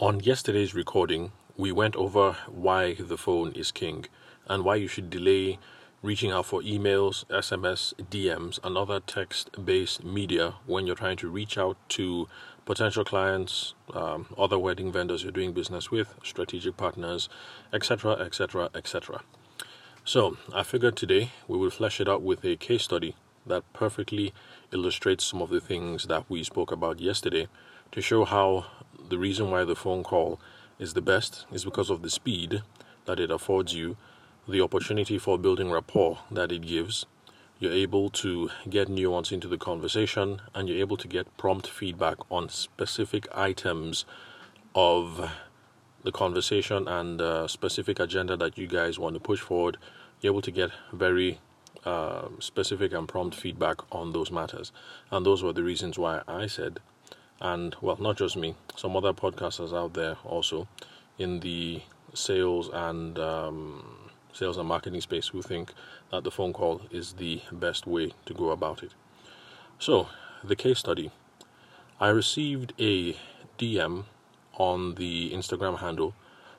On yesterday's recording, we went over why the phone is king and why you should delay reaching out for emails, SMS, DMs, and other text based media when you're trying to reach out to potential clients, um, other wedding vendors you're doing business with, strategic partners, etc., etc., etc. So, I figured today we will flesh it out with a case study that perfectly illustrates some of the things that we spoke about yesterday to show how the reason why the phone call is the best is because of the speed that it affords you, the opportunity for building rapport that it gives. You're able to get nuance into the conversation and you're able to get prompt feedback on specific items of the conversation and uh, specific agenda that you guys want to push forward. You're able to get very uh, specific and prompt feedback on those matters. And those were the reasons why I said and well, not just me, some other podcasters out there also in the sales and um, sales and marketing space who think that the phone call is the best way to go about it. So, the case study I received a DM on the Instagram handle,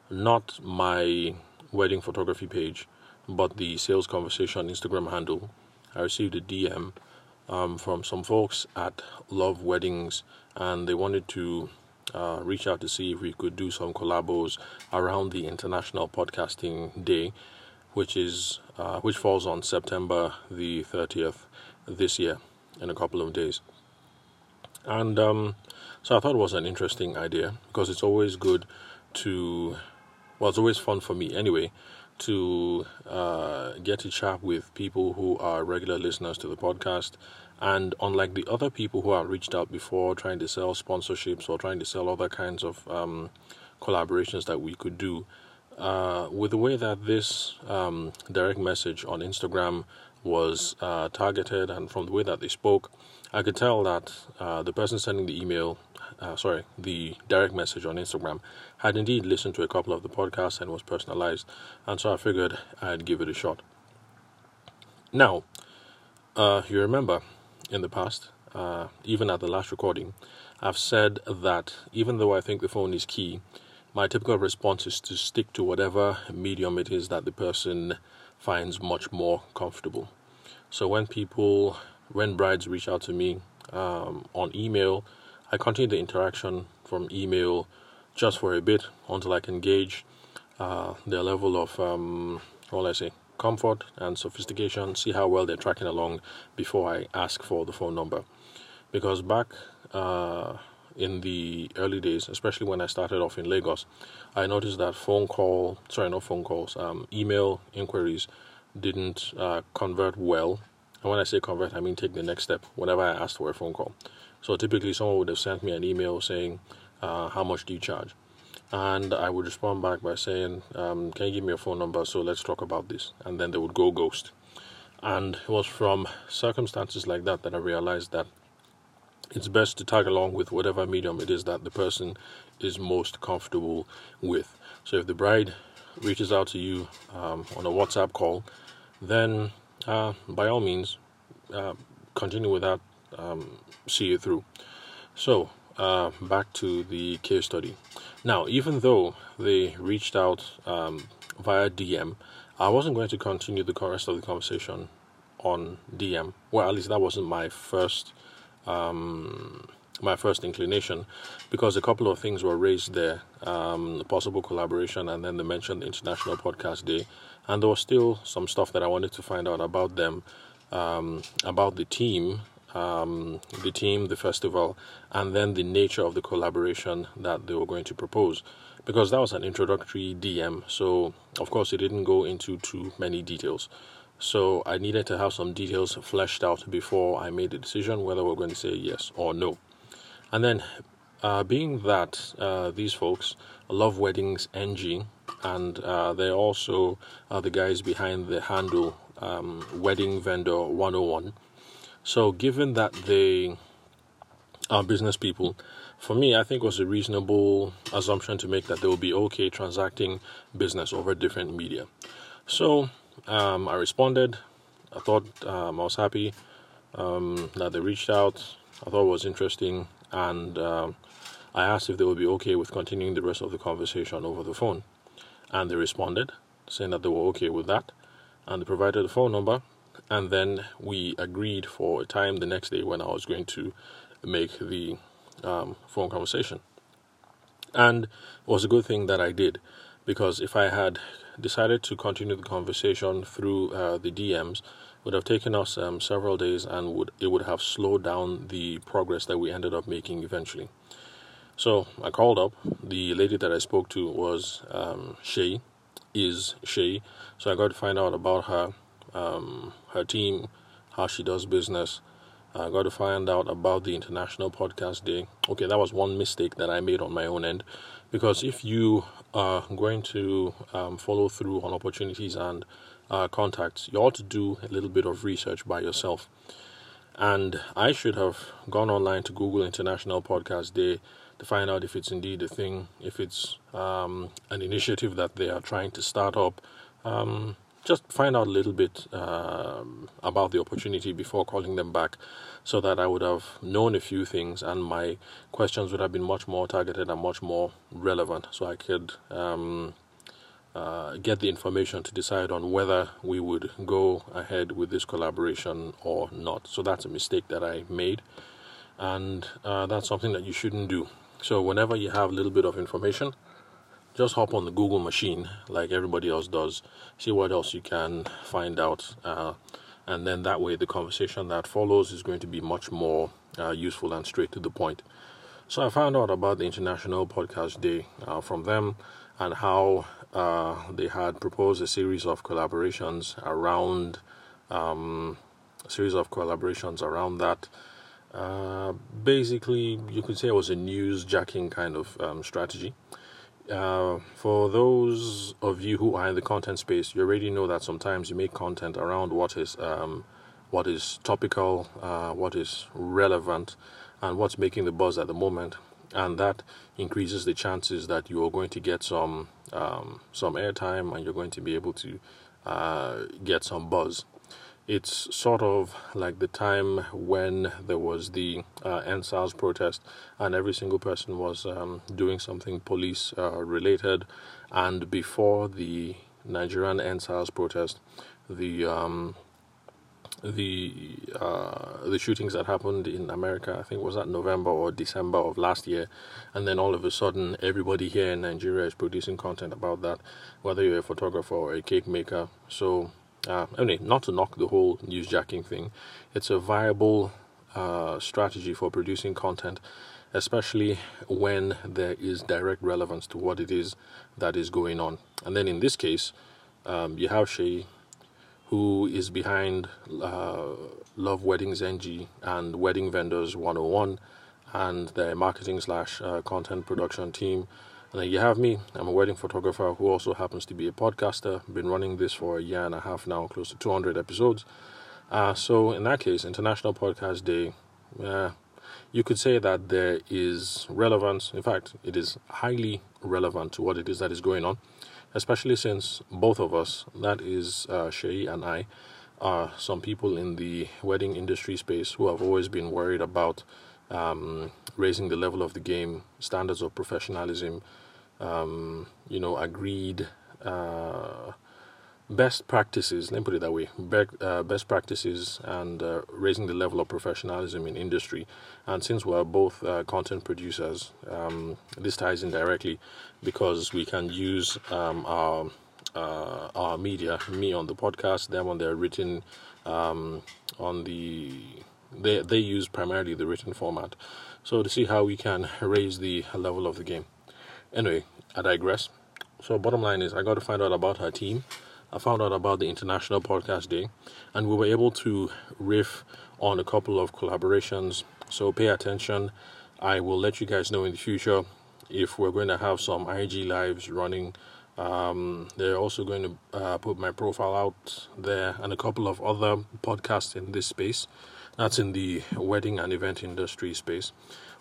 not my wedding photography page, but the sales conversation Instagram handle. I received a DM um, from some folks at Love Weddings, and they wanted to uh, reach out to see if we could do some collabos around the International Podcasting Day, which is uh, which falls on September the 30th this year in a couple of days. And um, so I thought it was an interesting idea because it's always good to, well, it's always fun for me anyway to uh, get to chat with people who are regular listeners to the podcast. And unlike the other people who have reached out before trying to sell sponsorships or trying to sell other kinds of um, collaborations that we could do, uh, with the way that this um, direct message on Instagram was uh, targeted and from the way that they spoke, I could tell that uh, the person sending the email uh, sorry, the direct message on Instagram, had indeed listened to a couple of the podcasts and was personalized, and so I figured I'd give it a shot. Now, uh, you remember in the past, uh, even at the last recording, I've said that even though I think the phone is key, my typical response is to stick to whatever medium it is that the person finds much more comfortable. So when people, when brides reach out to me um, on email, I continue the interaction from email just for a bit until I can gauge uh, their level of, um, what I say, comfort and sophistication, see how well they're tracking along before I ask for the phone number. Because back uh, in the early days, especially when I started off in Lagos, I noticed that phone call, sorry, not phone calls, um, email inquiries didn't uh, convert well. And when I say convert, I mean take the next step whenever I asked for a phone call. So typically, someone would have sent me an email saying, uh, "How much do you charge?" And I would respond back by saying, um, "Can you give me your phone number so let's talk about this?" And then they would go ghost. And it was from circumstances like that that I realized that it's best to tag along with whatever medium it is that the person is most comfortable with. So if the bride reaches out to you um, on a WhatsApp call, then uh, by all means, uh, continue with that um, see it through. So, uh, back to the case study. Now, even though they reached out um, via DM, I wasn't going to continue the rest of the conversation on DM. Well, at least that wasn't my first um, my first inclination, because a couple of things were raised there, um, possible collaboration, and then they mentioned the International Podcast Day, and there was still some stuff that I wanted to find out about them, um, about the team, um, the team, the festival, and then the nature of the collaboration that they were going to propose. Because that was an introductory DM, so of course it didn't go into too many details. So I needed to have some details fleshed out before I made the decision whether we're going to say yes or no. And then, uh, being that uh, these folks love weddings NG, and uh, they're also the guys behind the handle um, Wedding Vendor 101 so, given that they are business people, for me, I think was a reasonable assumption to make that they will be okay transacting business over different media. So, um, I responded. I thought um, I was happy um, that they reached out. I thought it was interesting, and um, I asked if they would be okay with continuing the rest of the conversation over the phone. And they responded, saying that they were okay with that. And they provided a phone number. And then we agreed for a time the next day when I was going to make the um, phone conversation. And it was a good thing that I did because if I had decided to continue the conversation through uh, the DMs, would have taken us um, several days and would it would have slowed down the progress that we ended up making eventually. So I called up. The lady that I spoke to was um, Shay, is Shay. So I got to find out about her, um, her team, how she does business, I got to find out about the International Podcast Day. Okay, that was one mistake that I made on my own end. Because if you are going to um, follow through on opportunities and uh, contacts, you ought to do a little bit of research by yourself. And I should have gone online to Google International Podcast Day to find out if it's indeed a thing, if it's um, an initiative that they are trying to start up. Um, just find out a little bit um, about the opportunity before calling them back so that I would have known a few things and my questions would have been much more targeted and much more relevant so I could um, uh, get the information to decide on whether we would go ahead with this collaboration or not. So that's a mistake that I made and uh, that's something that you shouldn't do. So whenever you have a little bit of information, just hop on the Google machine like everybody else does, see what else you can find out, uh, and then that way the conversation that follows is going to be much more uh, useful and straight to the point. So I found out about the International Podcast Day uh, from them and how uh, they had proposed a series of collaborations around um, a series of collaborations around that. Uh, basically, you could say it was a news jacking kind of um, strategy. Uh, for those of you who are in the content space, you already know that sometimes you make content around what is um, what is topical, uh, what is relevant, and what's making the buzz at the moment, and that increases the chances that you are going to get some um, some airtime and you're going to be able to uh, get some buzz it's sort of like the time when there was the uh, EndSARS protest, and every single person was um, doing something police uh, related. And before the Nigerian EndSARS protest, the um, the uh, the shootings that happened in America, I think was that November or December of last year, and then all of a sudden everybody here in Nigeria is producing content about that, whether you're a photographer or a cake maker. So uh, only not to knock the whole newsjacking thing, it's a viable uh, strategy for producing content, especially when there is direct relevance to what it is that is going on. And then in this case, um, you have Shay, who is behind uh, Love Weddings NG and Wedding Vendors 101 and their marketing slash uh, content production team and then you have me. I'm a wedding photographer who also happens to be a podcaster. Been running this for a year and a half now, close to 200 episodes. Uh, so in that case, International Podcast Day, uh, you could say that there is relevance. In fact, it is highly relevant to what it is that is going on, especially since both of us, that is uh, Shay and I, are some people in the wedding industry space who have always been worried about um, raising the level of the game, standards of professionalism, um, you know, agreed uh, best practices. Let me put it that way: Be- uh, best practices and uh, raising the level of professionalism in industry. And since we're both uh, content producers, um, this ties in directly because we can use um, our uh, our media, me on the podcast, them on their written, um, on the they they use primarily the written format. So to see how we can raise the level of the game. Anyway, I digress. So bottom line is I got to find out about her team. I found out about the International Podcast Day, and we were able to riff on a couple of collaborations. So pay attention. I will let you guys know in the future if we're going to have some IG lives running. Um, they're also going to uh, put my profile out there and a couple of other podcasts in this space. That's in the wedding and event industry space.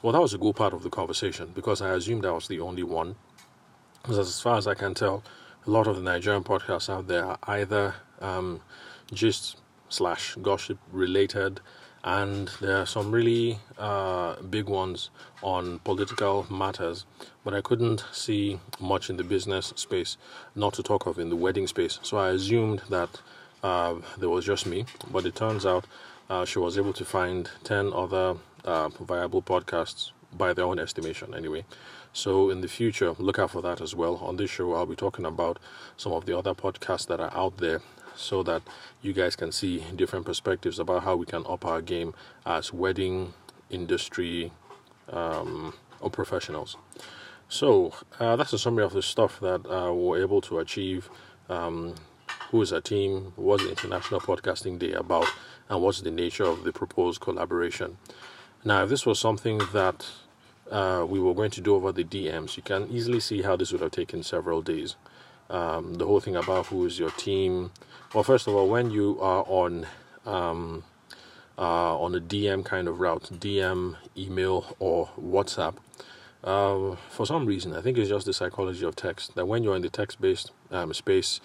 Well, that was a good part of the conversation because I assumed I was the only one. Because as far as I can tell, a lot of the Nigerian podcasts out there are either um, just slash gossip related and there are some really uh, big ones on political matters, but I couldn't see much in the business space, not to talk of in the wedding space. So I assumed that uh, there was just me, but it turns out uh, she was able to find 10 other uh, viable podcasts by their own estimation, anyway. So in the future, look out for that as well. On this show, I'll be talking about some of the other podcasts that are out there so that you guys can see different perspectives about how we can up our game as wedding industry um, or professionals. So uh, that's a summary of the stuff that uh, we're able to achieve. Um, who is our team? What's the International Podcasting Day about? And what's the nature of the proposed collaboration? Now, if this was something that uh, we were going to do over the DMs, you can easily see how this would have taken several days. Um, the whole thing about who is your team. Well, first of all, when you are on um, uh, on a DM kind of route, DM, email, or WhatsApp, uh, for some reason, I think it's just the psychology of text that when you're in the text-based um, space,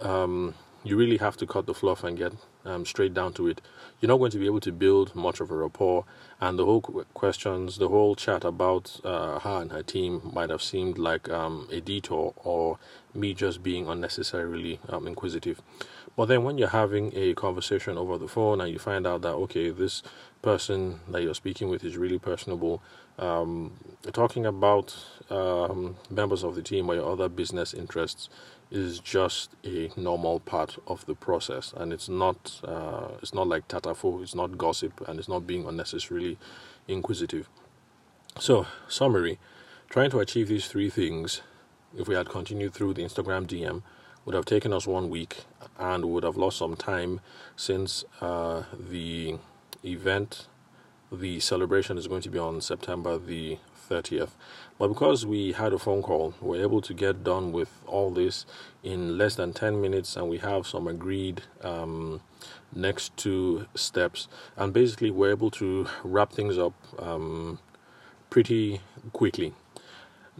um, you really have to cut the fluff and get um, straight down to it. You're not going to be able to build much of a rapport, and the whole questions, the whole chat about uh, her and her team might have seemed like um, a detour or me just being unnecessarily um, inquisitive. But then when you're having a conversation over the phone and you find out that okay, this person that you're speaking with is really personable, um, talking about um, members of the team or your other business interests is just a normal part of the process, and it's not uh, it's not like tatafo, it's not gossip, and it's not being unnecessarily inquisitive. So, summary: trying to achieve these three things, if we had continued through the Instagram DM, would have taken us one week, and would have lost some time since uh, the event, the celebration is going to be on September the 30th. But because we had a phone call, we are able to get done with all this in less than 10 minutes, and we have some agreed um, next two steps. And basically, we're able to wrap things up um, pretty quickly.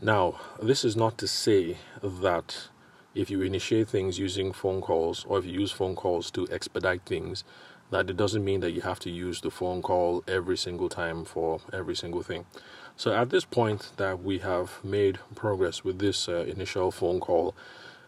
Now, this is not to say that if you initiate things using phone calls or if you use phone calls to expedite things, that it doesn't mean that you have to use the phone call every single time for every single thing. So at this point that we have made progress with this uh, initial phone call,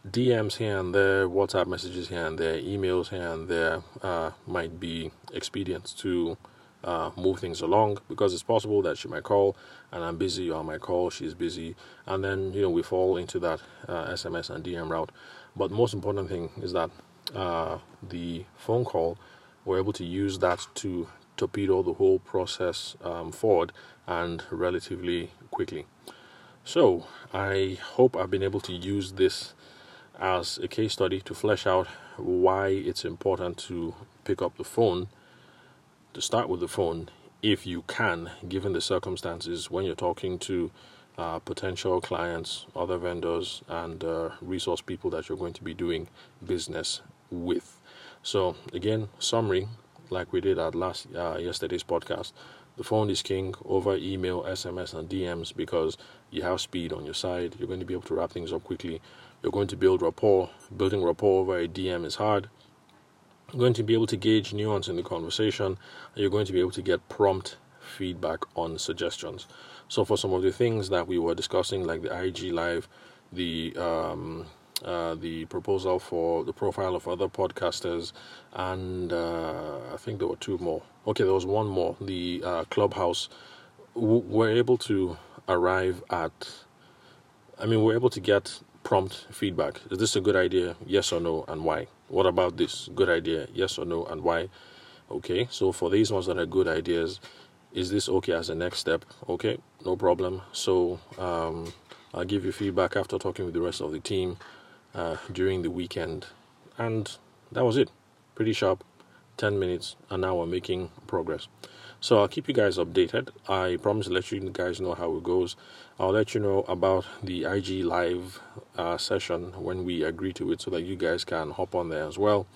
DMs here and there, WhatsApp messages here and there, emails here and there uh, might be expedient to uh, move things along because it's possible that she might call and I'm busy or I might call, she's busy, and then you know we fall into that SMS uh, and DM route. But most important thing is that uh, the phone call we're able to use that to torpedo the whole process um, forward and relatively quickly. So, I hope I've been able to use this as a case study to flesh out why it's important to pick up the phone, to start with the phone, if you can, given the circumstances when you're talking to uh, potential clients, other vendors, and uh, resource people that you're going to be doing business with. So again, summary, like we did at last uh, yesterday's podcast. The phone is king over email, SMS, and DMs because you have speed on your side. You're going to be able to wrap things up quickly. You're going to build rapport. Building rapport over a DM is hard. You're going to be able to gauge nuance in the conversation. You're going to be able to get prompt feedback on suggestions. So, for some of the things that we were discussing, like the IG Live, the um, uh, the proposal for the profile of other podcasters, and uh, I think there were two more. Okay, there was one more. The uh, Clubhouse. W- we're able to arrive at. I mean, we're able to get prompt feedback. Is this a good idea? Yes or no, and why? What about this? Good idea? Yes or no, and why? Okay, so for these ones that are good ideas, is this okay as a next step? Okay, no problem. So um, I'll give you feedback after talking with the rest of the team uh, during the weekend. And that was it. Pretty sharp. 10 minutes, now we're making progress. So I'll keep you guys updated. I promise to let you guys know how it goes. I'll let you know about the IG live uh, session when we agree to it so that you guys can hop on there as well.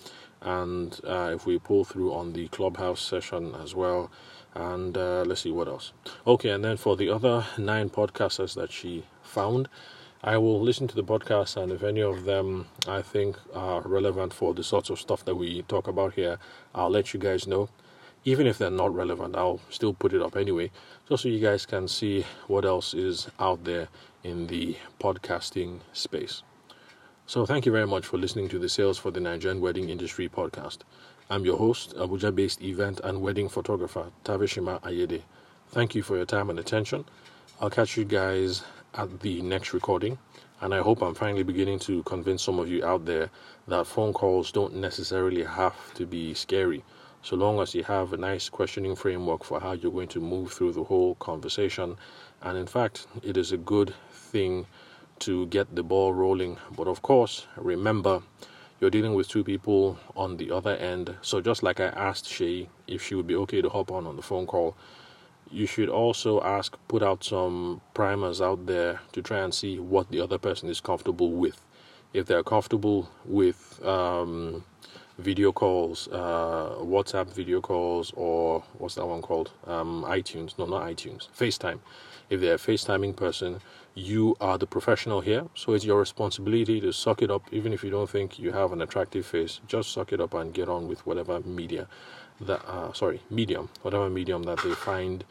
And uh, if we pull through on the clubhouse session as well. And uh, let's see what else. Okay, and then for the other nine podcasters that she found, I will listen to the podcast, and if any of them I think are relevant for the sorts of stuff that we talk about here, I'll let you guys know. even if they're not relevant, I'll still put it up anyway, just so you guys can see what else is out there in the podcasting space. So, thank you very much for listening to the Sales for the Nigerian Wedding Industry podcast. I'm your host, Abuja based event and wedding photographer, Tavishima Ayede. Thank you for your time and attention. I'll catch you guys at the next recording. And I hope I'm finally beginning to convince some of you out there that phone calls don't necessarily have to be scary so long as you have a nice questioning framework for how you're going to move through the whole conversation. And in fact, it is a good thing to get the ball rolling. But of course, remember, you're dealing with two people on the other end. So just like I asked Shay if she would be okay to hop on on the phone call, you should also ask, put out some primers out there to try and see what the other person is comfortable with. If they're comfortable with um, video calls, uh, WhatsApp video calls, or what's that one called? Um, iTunes. No, not iTunes. FaceTime. If they're a FaceTiming person, you are the professional here. So it's your responsibility to suck it up, even if you don't think you have an attractive face. Just suck it up and get on with whatever media that, uh, sorry, medium, whatever medium that they find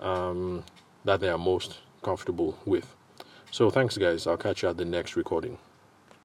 um, that they are most comfortable with. So thanks, guys. I'll catch you at the next recording.